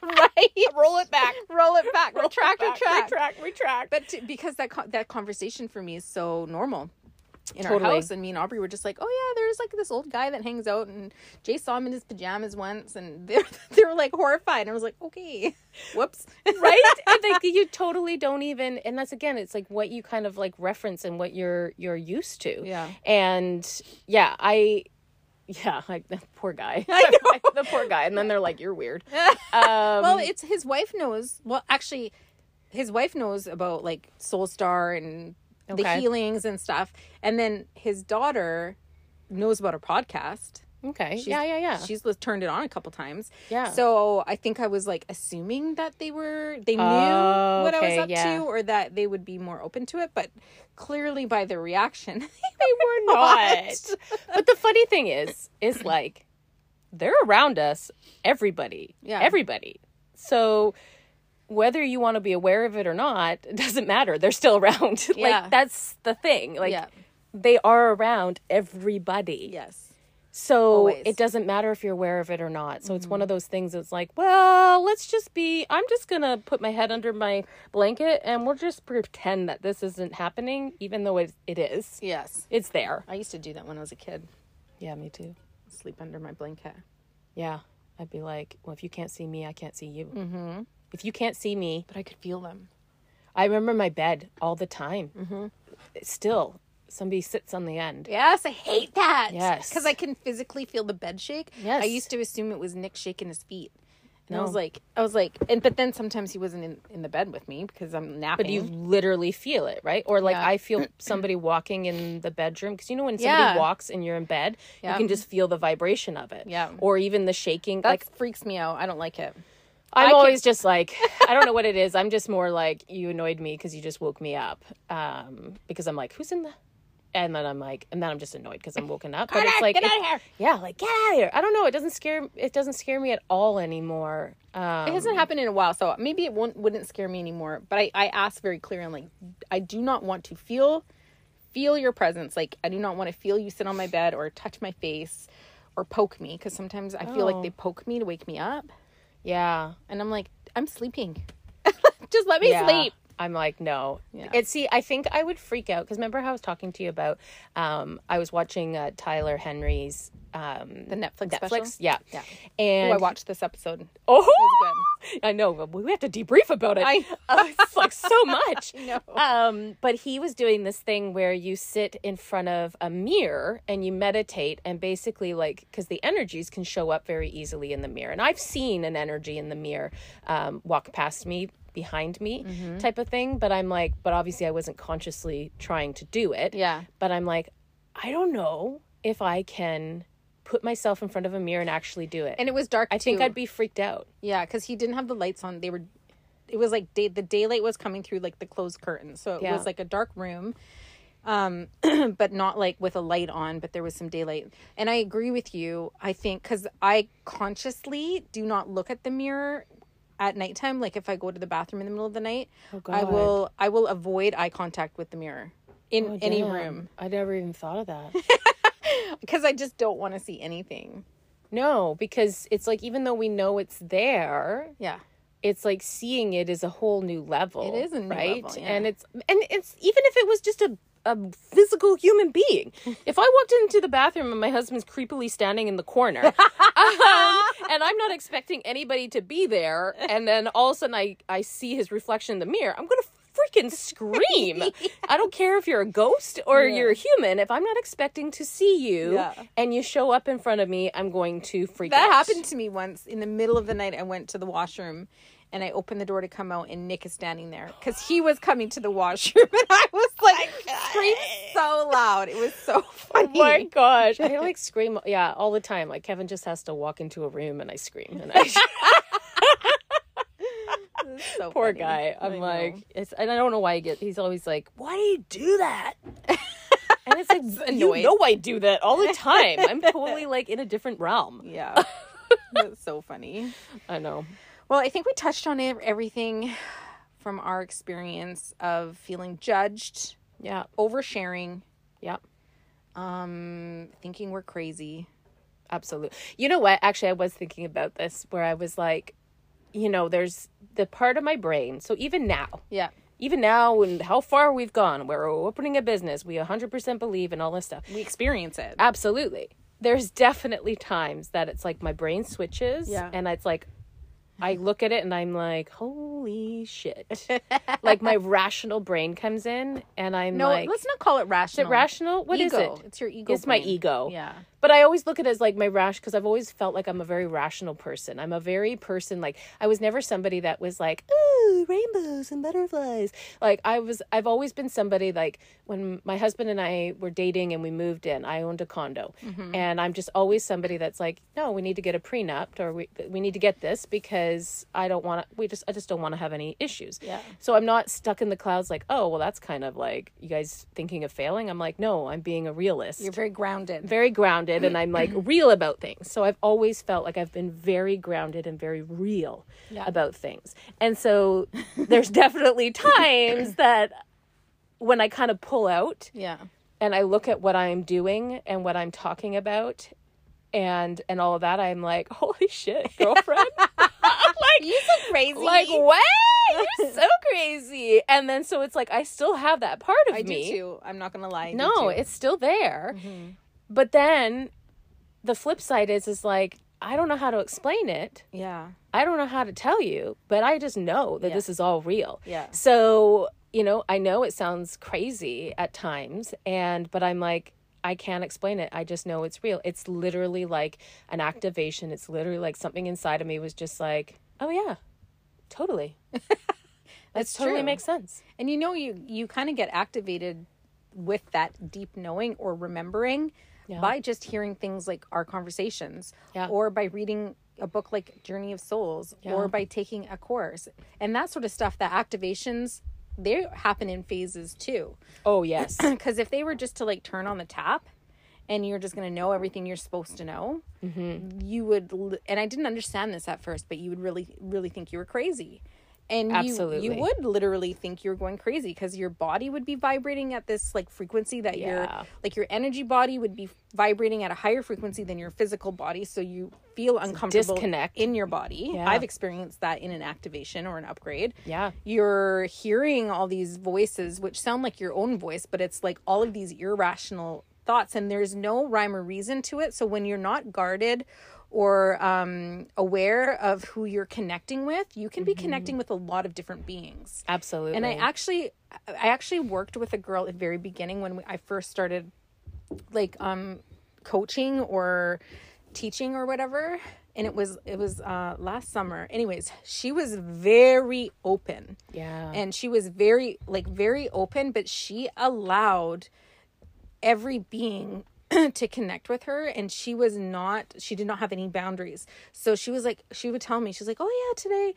Right? Roll it back. Roll it back. Retract Back, retract. Retract retract. But to, because that con- that conversation for me is so normal in our house and me and Aubrey were just like oh yeah there's like this old guy that hangs out and Jay saw him in his pajamas once and they they were like horrified and I was like okay whoops. Right? And like you totally don't even and that's again it's like what you kind of like reference and what you're you're used to. Yeah. and yeah i yeah like the poor guy. I the poor guy and then they're like you're weird. Um well it's his wife knows well actually his wife knows about like Soul Star and the Okay. healings and stuff and then his daughter knows about our podcast okay She's- yeah yeah yeah She's turned it on a couple times. Yeah. So I think I was like assuming that they were they knew Oh, what I was up yeah. to or that they would be more open to it, but clearly by their reaction they were not but the funny thing is is like they're around us everybody Yeah. everybody so whether you want to be aware of it or not it doesn't matter they're still around Yeah. like that's the thing like Yeah. they are around everybody Yes. so Always. Mm-hmm. it doesn't matter if you're aware of it or not so it's one of those things that's like well let's just be i'm just gonna put my head under my blanket and we'll just pretend that this isn't happening even though it, it is Yes. it's there I used to do that when I was a kid. yeah me too Sleep under my blanket. Yeah, I'd be like, well, if you can't see me, I can't see you. Mm-hmm. If you can't see me, But I could feel them. I remember my bed all the time. Mm-hmm. Still, somebody sits on the end. Yes, I hate that. Yes. Because I can physically feel the bed shake. Yes. I used to assume it was Nick shaking his feet. And I was like, I was like, and but then sometimes he wasn't in, in the bed with me because I'm napping. But you literally feel it, right? Or like Yeah. I feel somebody walking in the bedroom because you know when somebody Yeah. walks and you're in bed, Yeah. you can just feel the vibration of it. Yeah. Or even the shaking. that like freaks me out. I don't like it. I'm I can- always just like I don't know what it is. I'm just more like you annoyed me because you just woke me up. Um, because I'm like, who's in the? And then I'm like, and then I'm just annoyed because I'm woken up. But it's like, get it- out of here. yeah, like get out of here. I don't know. It doesn't scare. It doesn't scare me at all anymore. Um, It hasn't happened in a while, so maybe it won't, wouldn't scare me anymore. But I, I asked very clearly, I'm like, I do not want to feel feel your presence. Like I do not want to feel you sit on my bed or touch my face or poke me because sometimes I feel like Oh. they poke me to wake me up, Yeah. and I'm like, I'm sleeping. Just let me yeah. sleep. I'm like, no. Yeah. It see, I think I would freak out because remember how I was talking to you about um I was watching uh, Tyler Henry's um The Netflix, Netflix. special. Yeah. Yeah. And Oh, I watched this episode. Oh, I know. but We have to debrief about it. I- Uh, it's like so much. know. Um, but he was doing this thing where you sit in front of a mirror and you meditate, and basically, like, because the energies can show up very easily in the mirror. And I've seen an energy in the mirror um, walk past me, behind me, Mm-hmm. type of thing. But I'm like, but obviously, I wasn't consciously trying to do it. Yeah. But I'm like, I don't know if I can put myself in front of a mirror and actually do it. And it was dark. I think. I'd be freaked out. Yeah, because he didn't have the lights on. They were, it was like day, the daylight was coming through like the closed curtains, so it Yeah. was like a dark room, um, but not like with a light on. But there was some daylight, and I agree with you. I think because I consciously do not look at the mirror at nighttime. Like if I go to the bathroom in the middle of the night, oh, I Oh, God. will I will avoid eye contact with the mirror in oh, any Oh, Damn. room I never even thought of that. because I just don't want to see anything. no, because it's like even though we know it's there, Yeah. it's like seeing it is a whole new level. It is a new right, level, yeah. and it's and it's even if it was just a a physical human being. if I walked into the bathroom and my husband's creepily standing in the corner, um, and I'm not expecting anybody to be there, and then all of a sudden I I see his reflection in the mirror, I'm gonna freaking scream. I don't care if you're a ghost or Yeah. you're a human. If I'm not expecting to see you Yeah. and you show up in front of me, I'm going to freak That out. happened to me once in the middle of the night. I went to the washroom and I opened the door to come out, and Nick is standing there because he was coming to the washroom, and I was oh like screamed so loud. It was so Oh funny. my gosh. I like scream yeah, all the time. Like Kevin just has to walk into a room and I scream and I so poor funny. guy. I I'm know. like it's and I don't know why he get he's always like, Why do you do that? And it's like you know I do that all the time. I'm totally like in a different realm. yeah, that's so funny. I know. Well, I think we touched on everything from our experience of feeling judged, Yeah. oversharing, Yeah. um, thinking we're crazy. Absolutely. You know what? Actually, I was thinking about this where I was like, you know, there's the part of my brain. So even now, Yeah, even now and how far we've gone, we're opening a business, we 100% believe in all this stuff. we experience it. Absolutely. There's definitely times that it's like my brain switches Yeah. and it's like I look at it and I'm like, holy shit. like my rational brain comes in and I'm No, like, let's not call it rational. is it rational? What is ego. it? It's your ego. It's my ego. Yeah. But I always look at it as like my rash because I've always felt like I'm a very rational person. I'm a very person like I was never somebody that was like, ooh, rainbows and butterflies. Like I was I've always been somebody like when my husband and I were dating and we moved in, I owned a condo. Mm-hmm. And I'm just always somebody that's like, no, we need to get a prenup or we we need to get this because I don't want to we just I just don't want to have any issues. Yeah. So I'm not stuck in the clouds like, oh, well that's kind of like you guys thinking of failing. I'm like, no, I'm being a realist You're very grounded. very grounded and I'm like real about things. So I've always felt like I've been very grounded and very real Yeah. about things. And so there's definitely times that when I kind of pull out yeah. and I look at what I'm doing and what I'm talking about and and all of that I'm like, "Holy shit, girlfriend." Like You so crazy. like what? You're so crazy. And then so it's like I still have that part of I do me. too. I'm not gonna lie. I No. Mm-hmm. it's still there. But then the flip side is is like I don't know how to explain it. yeah. I don't know how to tell you, but I just know that Yeah. this is all real. Yeah. So, you know, I know it sounds crazy at times and but I'm like I can't explain it. I just know it's real. It's literally like an activation. It's literally like something inside of me was just like, "Oh yeah. Totally." That's That totally true. makes sense. And you know, you you kind of get activated with that deep knowing or remembering Yeah. by just hearing things like our conversations, Yeah. or by reading a book like Journey of Souls, or by taking a course, and that sort of stuff. That activations they happen in phases too. Oh, yes. Because if they were just to like turn on the tap and you're just going to know everything you're supposed to know, Mm-hmm. you would, and I didn't understand this at first, but you would really, really think you were crazy. and you Absolutely. you would literally think you're going crazy because your body would be vibrating at this like frequency that Yeah. your like your energy body would be vibrating at a higher frequency than your physical body so you feel uncomfortable disconnect. in your body Yeah. i've experienced that in an activation or an upgrade Yeah. you're hearing all these voices which sound like your own voice but it's like all of these irrational thoughts and there's no rhyme or reason to it. So when you're not guarded or um, aware of who you're connecting with you can be connecting with a lot of different beings. Absolutely. and i actually i actually worked with a girl at the very beginning when i first started like um coaching or teaching or whatever. And it was it was uh last summer. Anyways she was very open. Yeah. and she was very like very open but she allowed every being to connect with her and she was not she did not have any boundaries. So she was like she would tell me she's like oh yeah today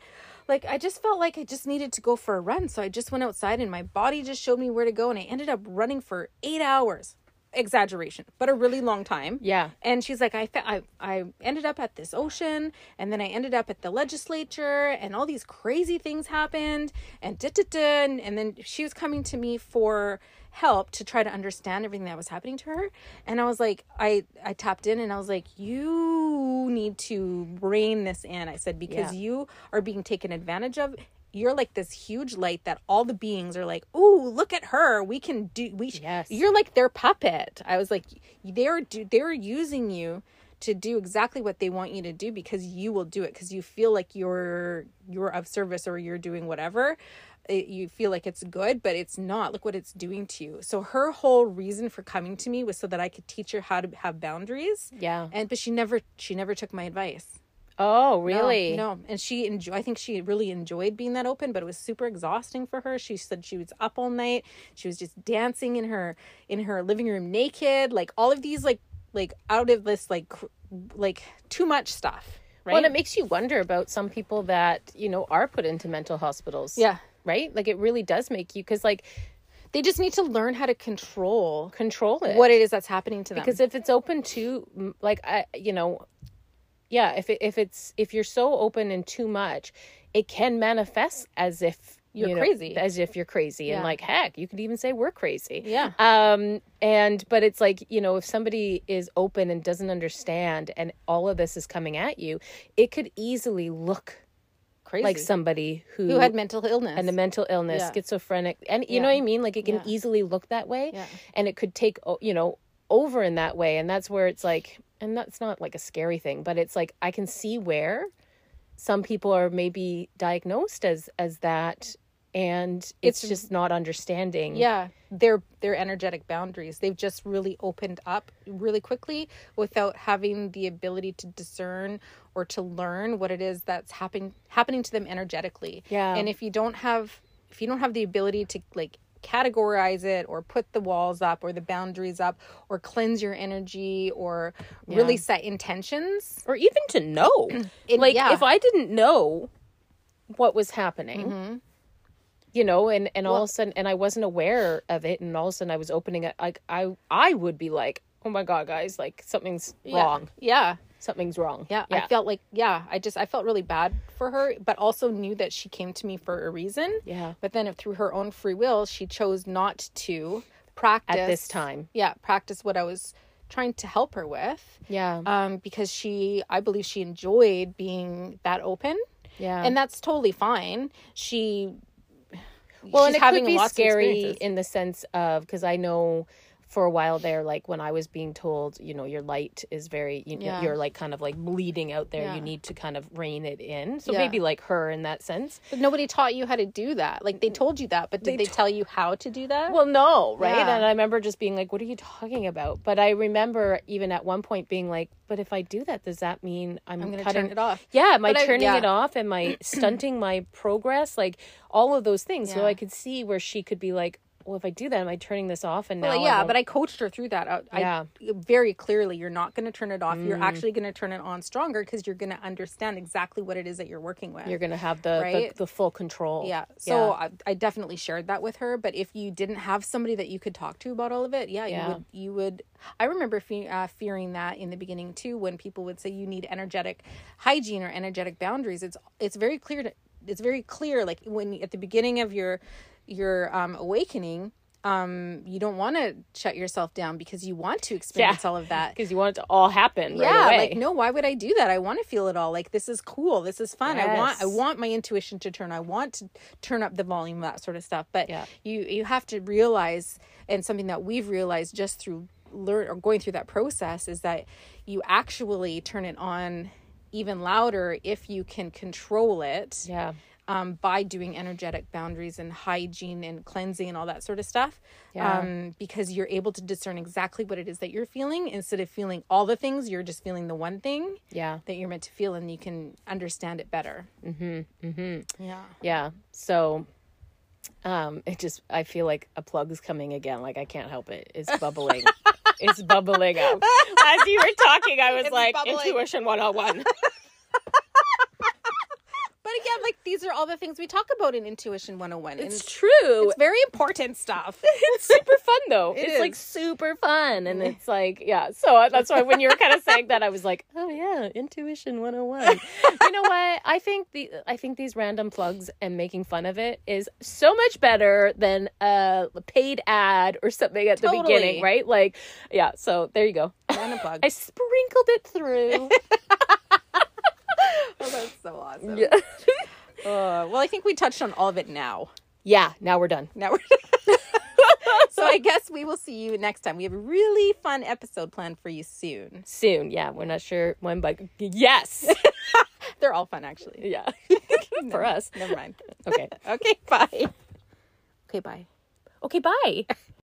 like i just felt like i just needed to go for a run. So i just went outside and my body just showed me where to go and i ended up running for eight hours. Exaggeration but a really long time. Yeah. and she's like I, fe- I i ended up at this ocean and then i ended up at the legislature and all these crazy things happened and da, da, da, and, and then she was coming to me for help to try to understand everything that was happening to her and i was like i i tapped in and i was like you need to rein this in i said because Yeah. you are being taken advantage of you're like this huge light that all the beings are like, "Ooh, look at her. We can do we Yes. you're like their puppet." I was like, "They're do they're using you to do exactly what they want you to do because you will do it because you feel like you're you're of service or you're doing whatever." It, you feel like it's good, but it's not. Look what it's doing to you. So her whole reason for coming to me was so that I could teach her how to have boundaries. Yeah. And but she never she never took my advice. Oh, No, really? No, and she enjoy. I think she really enjoyed being that open, but it was super exhausting for her. She said she was up all night. She was just dancing in her in her living room naked, like all of these like like out of this like cr- like too much stuff. Right? Well, and it makes you wonder about some people that, you know, are put into mental hospitals. yeah, Right? Like it really does make you cuz like they just need to learn how to control control it. what it is that's happening to them. because if it's open to like I you know yeah, if it, if it's if you're so open and too much, it can manifest as if You're you know, crazy. as if you're crazy and like heck, you could even say we're crazy. Yeah. Um and but it's like, you know, if somebody is open and doesn't understand and all of this is coming at you, it could easily look crazy, like somebody who who had mental illness and a mental illness, Yeah. schizophrenic, and you Yeah. know what I mean. Like it can Yeah. easily look that way, and it could take you know over in that way, and that's where it's like, and that's not like a scary thing, but it's like I can see where some people are maybe diagnosed as as that, and it's, It's- just not understanding. yeah their their energetic boundaries they've just really opened up really quickly without having the ability to discern or to learn what it is that's happening happening to them energetically Yeah. and if you don't have if you don't have the ability to like categorize it or put the walls up or the boundaries up or cleanse your energy or really set intentions or even to know, It- like yeah. if I didn't know what was happening. Mm-hmm. You know, and and all of a sudden, and I wasn't aware of it, and all of a sudden, I was opening it. Like I, I would be like, "Oh my god, guys! Like something's Yeah. wrong. yeah Something's wrong." Yeah, I felt like yeah, I just I felt really bad for her, but also knew that she came to me for a reason. Yeah. But then if through her own free will, she chose not to practice at this time. Yeah, practice what I was trying to help her with. Yeah, Um because she I believe she enjoyed being that open. yeah. And that's totally fine. She well, and it having could be lots scary in the sense of because I know for a while there, like when I was being told, you know, your light is very, you, Yeah. you're like kind of like bleeding out there. Yeah. You need to kind of rein it in. So Yeah. maybe like her in that sense. but nobody taught you how to do that. Like they told you that, but did they, They tell you how to do that? Well, no, right? And I remember just being like, "What are you talking about?" But I remember even at one point being like, "But if I do that, does that mean I'm, I'm gonna cutting turn it off. Yeah, am I But I- turning yeah. it off? Am I stunting my progress? Like all of those things. So I could see where she could be like, "Well, if I do that, am I turning this off?" And Well, now, yeah, I but I coached her through that. I, Yeah. I very clearly you're not going to turn it off. You're actually going to turn it on stronger because you're going to understand exactly what it is that you're working with. you're gonna have the, Right? the the full control. yeah. So I, I definitely shared that with her. But if you didn't have somebody that you could talk to about all of it, yeah, Yeah. you would. You would. I remember fe- uh, fearing that in the beginning too, when people would say you need energetic hygiene or energetic boundaries. It's it's very clear to it's very clear like when at the beginning of your your um awakening um you don't want to shut yourself down because you want to experience all of that. Because you want it to all happen right yeah away. like no why would i do that? I want to feel it all. Like this is cool. This is fun. I want i want my intuition to turn. I want to turn up the volume that sort of stuff. But Yeah. you you have to realize and something that we've realized just through learn or going through that process is that you actually turn it on even louder if you can control it. Yeah um, by doing energetic boundaries and hygiene and cleansing and all that sort of stuff. Yeah. Um, because you're able to discern exactly what it is that you're feeling instead of feeling all the things, you're just feeling the one thing yeah that you're meant to feel and you can understand it better. Mm-hmm. Mm-hmm. Yeah. yeah so um it just i feel like a plug is coming again like i can't help it it's bubbling it's bubbling up as you were talking i was It's like bubbling. intuition 101 But again, like these are all the things we talk about in Intuition 101. and it's true it's very important stuff. it's super fun though. It it's like super fun, and it's like yeah. So uh, that's why when you were kind of saying that, I was like, oh yeah, intuition one hundred and one. you know what? I think the I think these random plugs and making fun of it is so much better than a paid ad or something at the beginning, right? Like yeah. So there you go. Random plug. I sprinkled it through. oh, that's so awesome. yeah. Uh, well, I think we touched on all of it now. yeah. Now we're done. Now we're so I guess we will see you next time. We have a really fun episode planned for you soon. Soon. Yeah. We're not sure when, but yes. They're all fun, actually. yeah. For us. Never mind. Okay. Okay, bye. Okay, bye. Okay. Bye.